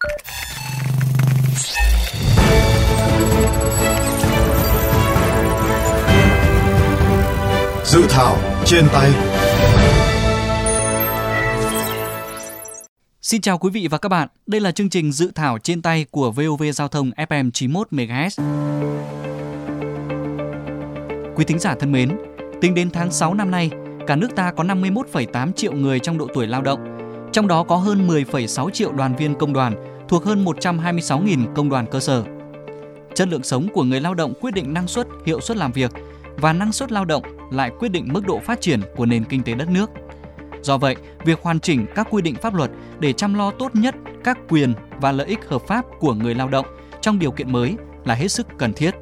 Dự thảo trên tay Xin chào quý vị và các bạn. Đây là chương trình dự thảo trên tay của VOV Giao thông FM 91 MHz. Quý thính giả thân mến, tính đến tháng 6 năm nay, cả nước ta có 51,8 triệu người trong độ tuổi lao động, trong đó có hơn 10,6 triệu đoàn viên công đoàn thuộc hơn 126.000 công đoàn cơ sở. Chất lượng sống của người lao động quyết định năng suất, hiệu suất làm việc và năng suất lao động lại quyết định mức độ phát triển của nền kinh tế đất nước. Do vậy, việc hoàn chỉnh các quy định pháp luật để chăm lo tốt nhất các quyền và lợi ích hợp pháp của người lao động trong điều kiện mới là hết sức cần thiết.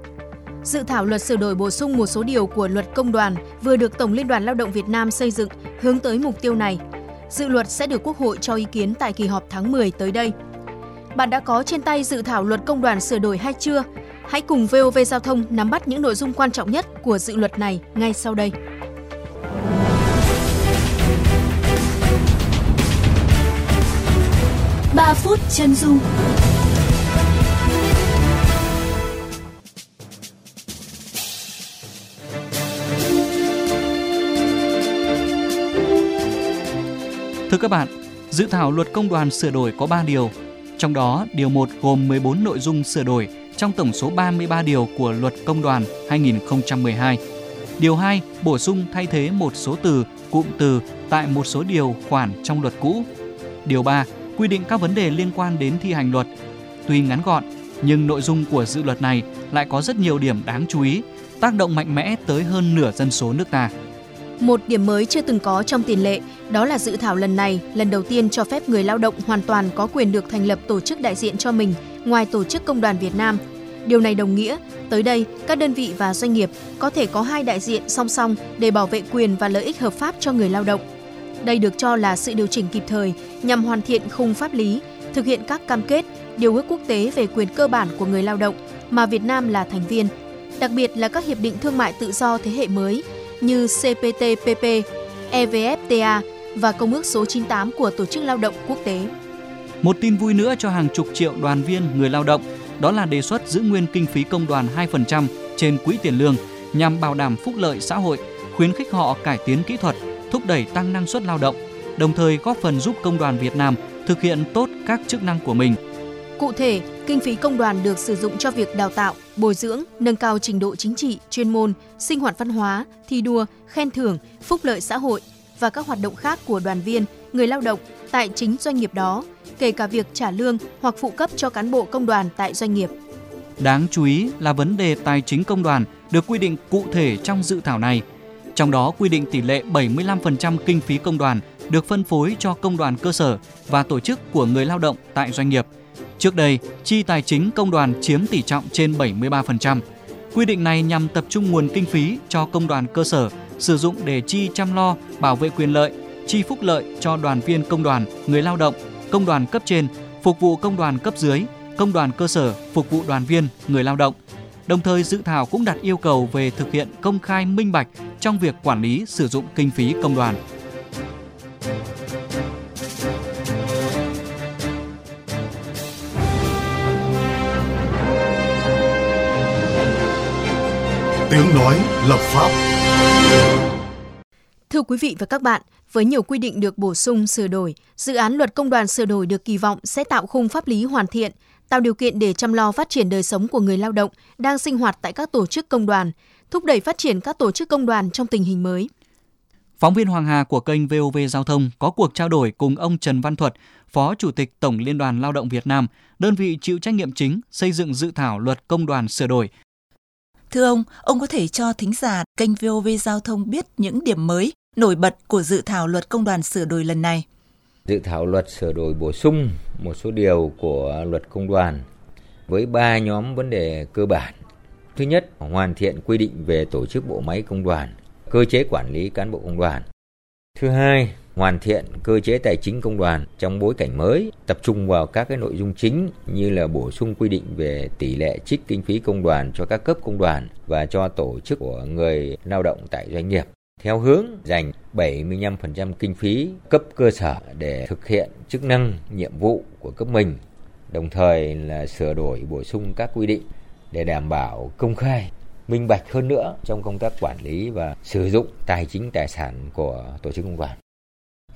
Dự thảo luật sửa đổi bổ sung một số điều của luật công đoàn vừa được Tổng Liên đoàn Lao động Việt Nam xây dựng hướng tới mục tiêu này. Dự luật sẽ được Quốc hội cho ý kiến tại kỳ họp tháng 10 tới đây. Bạn đã có trên tay dự thảo luật công đoàn sửa đổi hay chưa? Hãy cùng VOV Giao thông nắm bắt những nội dung quan trọng nhất của dự luật này ngay sau đây. Ba phút chân dung Thưa các bạn, dự thảo luật công đoàn sửa đổi có 3 điều, trong đó điều 1 gồm 14 nội dung sửa đổi trong tổng số 33 điều của Luật Công đoàn 2012. Điều 2 bổ sung thay thế một số từ, cụm từ tại một số điều khoản trong luật cũ. Điều 3 quy định các vấn đề liên quan đến thi hành luật. Tuy ngắn gọn, nhưng nội dung của dự luật này lại có rất nhiều điểm đáng chú ý, tác động mạnh mẽ tới hơn nửa dân số nước ta. Một điểm mới chưa từng có trong tiền lệ, đó là dự thảo lần này lần đầu tiên cho phép người lao động hoàn toàn có quyền được thành lập tổ chức đại diện cho mình ngoài tổ chức công đoàn Việt Nam. Điều này đồng nghĩa, tới đây các đơn vị và doanh nghiệp có thể có hai đại diện song song để bảo vệ quyền và lợi ích hợp pháp cho người lao động. Đây được cho là sự điều chỉnh kịp thời nhằm hoàn thiện khung pháp lý, thực hiện các cam kết, điều ước quốc tế về quyền cơ bản của người lao động mà Việt Nam là thành viên, đặc biệt là các hiệp định thương mại tự do thế hệ mới như CPTPP, EVFTA và Công ước số 98 của Tổ chức Lao động Quốc tế. Một tin vui nữa cho hàng chục triệu đoàn viên người lao động, đó là đề xuất giữ nguyên kinh phí công đoàn 2% trên quỹ tiền lương nhằm bảo đảm phúc lợi xã hội, khuyến khích họ cải tiến kỹ thuật, thúc đẩy tăng năng suất lao động, đồng thời góp phần giúp công đoàn Việt Nam thực hiện tốt các chức năng của mình. Cụ thể, kinh phí công đoàn được sử dụng cho việc đào tạo, bồi dưỡng, nâng cao trình độ chính trị, chuyên môn, sinh hoạt văn hóa, thi đua, khen thưởng, phúc lợi xã hội và các hoạt động khác của đoàn viên, người lao động tại chính doanh nghiệp đó, kể cả việc trả lương hoặc phụ cấp cho cán bộ công đoàn tại doanh nghiệp. Đáng chú ý là vấn đề tài chính công đoàn được quy định cụ thể trong dự thảo này. Trong đó quy định tỷ lệ 75% kinh phí công đoàn được phân phối cho công đoàn cơ sở và tổ chức của người lao động tại doanh nghiệp. Trước đây, chi tài chính công đoàn chiếm tỷ trọng trên 73%. Quy định này nhằm tập trung nguồn kinh phí cho công đoàn cơ sở sử dụng để chi chăm lo, bảo vệ quyền lợi, chi phúc lợi cho đoàn viên công đoàn, người lao động, công đoàn cấp trên, phục vụ công đoàn cấp dưới, công đoàn cơ sở phục vụ đoàn viên, người lao động. Đồng thời dự thảo cũng đặt yêu cầu về thực hiện công khai minh bạch trong việc quản lý sử dụng kinh phí công đoàn. Tiếng nói lập pháp Thưa quý vị và các bạn, với nhiều quy định được bổ sung sửa đổi, dự án luật công đoàn sửa đổi được kỳ vọng sẽ tạo khung pháp lý hoàn thiện, tạo điều kiện để chăm lo phát triển đời sống của người lao động đang sinh hoạt tại các tổ chức công đoàn, thúc đẩy phát triển các tổ chức công đoàn trong tình hình mới. Phóng viên Hoàng Hà của kênh VOV Giao thông có cuộc trao đổi cùng ông Trần Văn Thuật, Phó Chủ tịch Tổng Liên đoàn Lao động Việt Nam, đơn vị chịu trách nhiệm chính xây dựng dự thảo luật công đoàn sửa đổi. Thưa ông, ông có thể cho thính giả kênh VOV Giao thông biết những điểm mới, nổi bật của dự thảo luật công đoàn sửa đổi lần này? Dự thảo luật sửa đổi bổ sung một số điều của luật công đoàn với ba nhóm vấn đề cơ bản. Thứ nhất, hoàn thiện quy định về tổ chức bộ máy công đoàn, cơ chế quản lý cán bộ công đoàn. Thứ hai, hoàn thiện cơ chế tài chính công đoàn trong bối cảnh mới, tập trung vào các cái nội dung chính như là bổ sung quy định về tỷ lệ trích kinh phí công đoàn cho các cấp công đoàn và cho tổ chức của người lao động tại doanh nghiệp theo hướng dành 75% kinh phí cấp cơ sở để thực hiện chức năng, nhiệm vụ của cấp mình đồng thời là sửa đổi bổ sung các quy định để đảm bảo công khai minh bạch hơn nữa trong công tác quản lý và sử dụng tài chính tài sản của tổ chức công đoàn.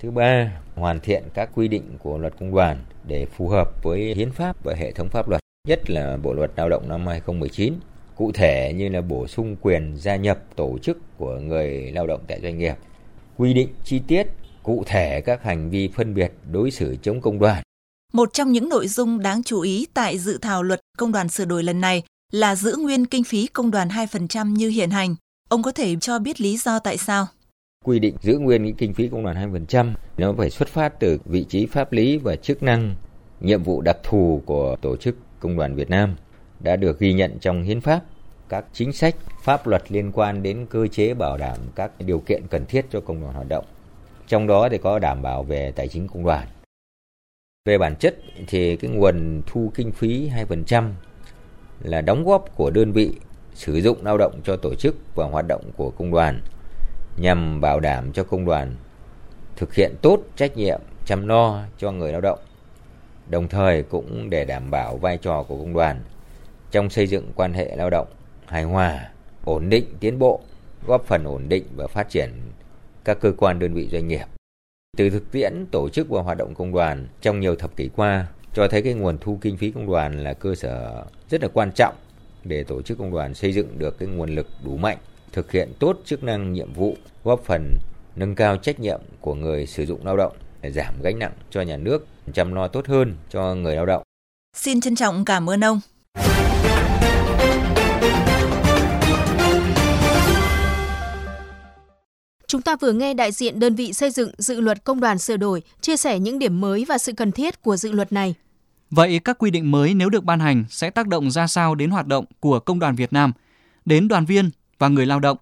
Thứ ba, hoàn thiện các quy định của luật công đoàn để phù hợp với hiến pháp và hệ thống pháp luật, nhất là Bộ luật Lao động năm 2019. Cụ thể như là bổ sung quyền gia nhập tổ chức của người lao động tại doanh nghiệp, quy định chi tiết cụ thể các hành vi phân biệt đối xử chống công đoàn. Một trong những nội dung đáng chú ý tại dự thảo luật công đoàn sửa đổi lần này là giữ nguyên kinh phí công đoàn 2% như hiện hành. Ông có thể cho biết lý do tại sao? Quy định giữ nguyên cái kinh phí công đoàn 2% nó phải xuất phát từ vị trí pháp lý và chức năng, nhiệm vụ đặc thù của tổ chức công đoàn Việt Nam đã được ghi nhận trong hiến pháp các chính sách pháp luật liên quan đến cơ chế bảo đảm các điều kiện cần thiết cho công đoàn hoạt động. Trong đó thì có đảm bảo về tài chính công đoàn. Về bản chất thì cái nguồn thu kinh phí 2% là đóng góp của đơn vị sử dụng lao động cho tổ chức và hoạt động của công đoàn nhằm bảo đảm cho công đoàn thực hiện tốt trách nhiệm chăm lo cho người lao động đồng thời cũng để đảm bảo vai trò của công đoàn trong xây dựng quan hệ lao động hài hòa ổn định tiến bộ góp phần ổn định và phát triển các cơ quan đơn vị doanh nghiệp. Từ thực tiễn tổ chức và hoạt động công đoàn trong nhiều thập kỷ qua cho thấy cái nguồn thu kinh phí công đoàn là cơ sở rất là quan trọng để tổ chức công đoàn xây dựng được cái nguồn lực đủ mạnh, thực hiện tốt chức năng nhiệm vụ, góp phần nâng cao trách nhiệm của người sử dụng lao động để giảm gánh nặng cho nhà nước, chăm lo tốt hơn cho người lao động. Xin trân trọng cảm ơn ông. Chúng ta vừa nghe đại diện đơn vị xây dựng dự luật công đoàn sửa đổi chia sẻ những điểm mới và sự cần thiết của dự luật này. Vậy các quy định mới nếu được ban hành sẽ tác động ra sao đến hoạt động của công đoàn Việt Nam, đến đoàn viên và người lao động?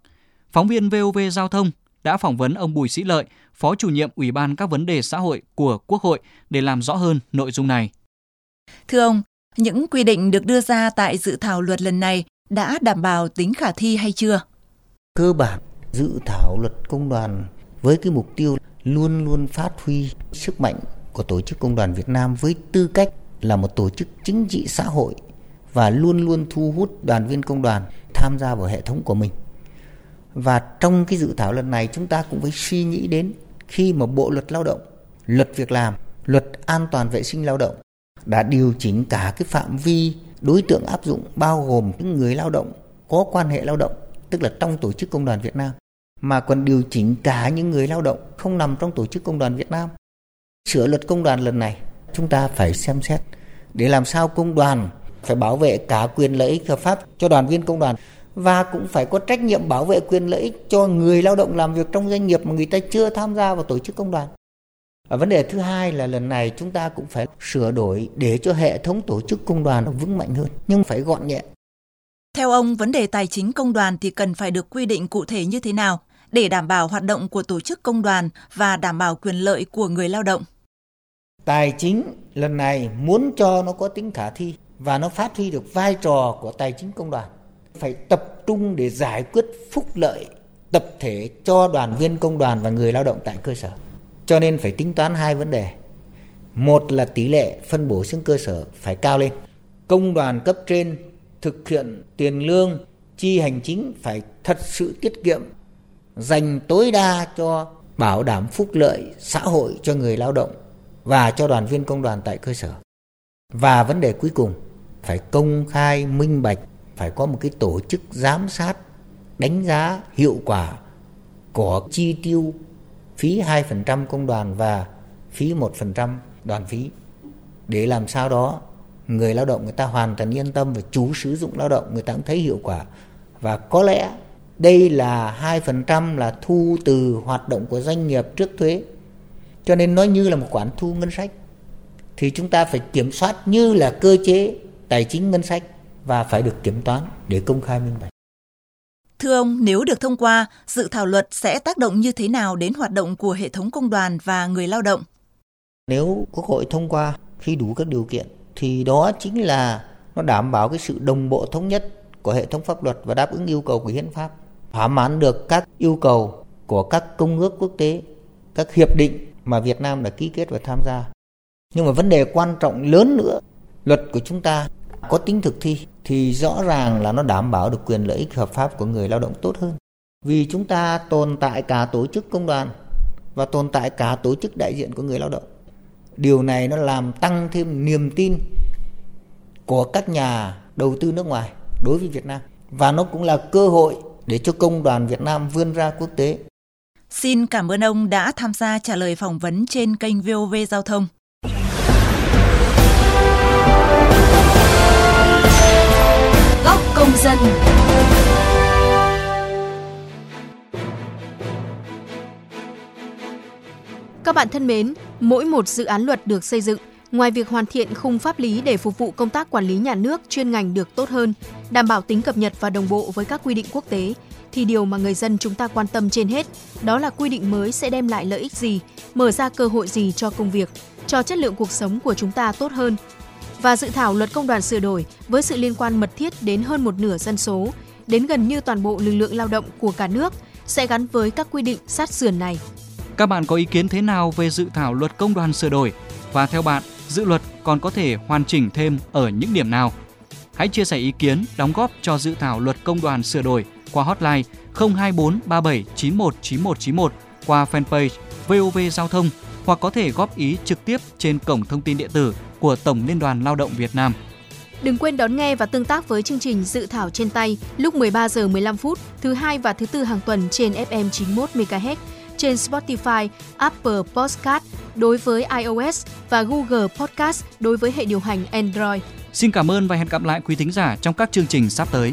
Phóng viên VOV Giao thông đã phỏng vấn ông Bùi Sĩ Lợi, Phó chủ nhiệm Ủy ban các vấn đề xã hội của Quốc hội để làm rõ hơn nội dung này. Thưa ông, những quy định được đưa ra tại dự thảo luật lần này đã đảm bảo tính khả thi hay chưa? Cơ bản, dự thảo luật công đoàn với cái mục tiêu luôn luôn phát huy sức mạnh của tổ chức công đoàn Việt Nam với tư cách là một tổ chức chính trị xã hội và luôn luôn thu hút đoàn viên công đoàn tham gia vào hệ thống của mình. Và trong cái dự thảo lần này chúng ta cũng phải suy nghĩ đến khi mà Bộ luật Lao động, luật việc làm, luật an toàn vệ sinh lao động đã điều chỉnh cả cái phạm vi đối tượng áp dụng bao gồm những người lao động có quan hệ lao động, tức là trong tổ chức công đoàn Việt Nam, mà còn điều chỉnh cả những người lao động không nằm trong tổ chức công đoàn Việt Nam. Sửa luật công đoàn lần này chúng ta phải xem xét để làm sao công đoàn phải bảo vệ cả quyền lợi ích hợp pháp cho đoàn viên công đoàn và cũng phải có trách nhiệm bảo vệ quyền lợi ích cho người lao động làm việc trong doanh nghiệp mà người ta chưa tham gia vào tổ chức công đoàn. Và vấn đề thứ hai là lần này chúng ta cũng phải sửa đổi để cho hệ thống tổ chức công đoàn nó vững mạnh hơn, nhưng phải gọn nhẹ. Theo ông, vấn đề tài chính công đoàn thì cần phải được quy định cụ thể như thế nào để đảm bảo hoạt động của tổ chức công đoàn và đảm bảo quyền lợi của người lao động? Tài chính lần này muốn cho nó có tính khả thi và nó phát huy được vai trò của tài chính công đoàn. Phải tập trung để giải quyết phúc lợi tập thể cho đoàn viên công đoàn và người lao động tại cơ sở. Cho nên phải tính toán hai vấn đề. Một là tỷ lệ phân bổ xuống cơ sở phải cao lên. Công đoàn cấp trên thực hiện tiền lương, chi hành chính phải thật sự tiết kiệm, dành tối đa cho bảo đảm phúc lợi xã hội cho người lao động và cho đoàn viên công đoàn tại cơ sở. Và vấn đề cuối cùng phải công khai minh bạch, phải có một cái tổ chức giám sát đánh giá hiệu quả của chi tiêu phí 2% công đoàn và phí 1% đoàn phí. Để làm sao đó người lao động người ta hoàn toàn yên tâm và chú sử dụng lao động người ta cũng thấy hiệu quả. Và có lẽ đây là 2% là thu từ hoạt động của doanh nghiệp trước thuế. Cho nên nó như là một khoản thu ngân sách thì chúng ta phải kiểm soát như là cơ chế tài chính ngân sách và phải được kiểm toán để công khai minh bạch. Thưa ông, nếu được thông qua, dự thảo luật sẽ tác động như thế nào đến hoạt động của hệ thống công đoàn và người lao động? Nếu Quốc hội thông qua khi đủ các điều kiện thì đó chính là nó đảm bảo cái sự đồng bộ thống nhất của hệ thống pháp luật và đáp ứng yêu cầu của hiến pháp, thỏa mãn được các yêu cầu của các công ước quốc tế, các hiệp định mà Việt Nam đã ký kết và tham gia. Nhưng mà vấn đề quan trọng lớn nữa luật của chúng ta có tính thực thi thì rõ ràng là nó đảm bảo được quyền lợi ích hợp pháp của người lao động tốt hơn. Vì chúng ta tồn tại cả tổ chức công đoàn và tồn tại cả tổ chức đại diện của người lao động. Điều này nó làm tăng thêm niềm tin của các nhà đầu tư nước ngoài đối với Việt Nam và nó cũng là cơ hội để cho công đoàn Việt Nam vươn ra quốc tế. Xin cảm ơn ông đã tham gia trả lời phỏng vấn trên kênh VOV Giao thông. Công dân. Các bạn thân mến, mỗi một dự án luật được xây dựng, ngoài việc hoàn thiện khung pháp lý để phục vụ công tác quản lý nhà nước chuyên ngành được tốt hơn, đảm bảo tính cập nhật và đồng bộ với các quy định quốc tế, thì điều mà người dân chúng ta quan tâm trên hết đó là quy định mới sẽ đem lại lợi ích gì, mở ra cơ hội gì cho công việc, cho chất lượng cuộc sống của chúng ta tốt hơn. Và dự thảo luật công đoàn sửa đổi với sự liên quan mật thiết đến hơn một nửa dân số, đến gần như toàn bộ lực lượng lao động của cả nước sẽ gắn với các quy định sát sườn này. Các bạn có ý kiến thế nào về dự thảo luật công đoàn sửa đổi? Và theo bạn, dự luật còn có thể hoàn chỉnh thêm ở những điểm nào? Hãy chia sẻ ý kiến, đóng góp cho dự thảo luật công đoàn sửa đổi qua hotline 024 37 91 91 91 qua fanpage VOV Giao thông hoặc có thể góp ý trực tiếp trên cổng thông tin điện tử của Tổng Liên đoàn Lao động Việt Nam. Đừng quên đón nghe và tương tác với chương trình Dự thảo trên tay lúc 13 giờ 15 phút thứ hai và thứ tư hàng tuần trên FM 91 MHz trên Spotify, Apple Podcast đối với iOS và Google Podcast đối với hệ điều hành Android. Xin cảm ơn và hẹn gặp lại quý thính giả trong các chương trình sắp tới.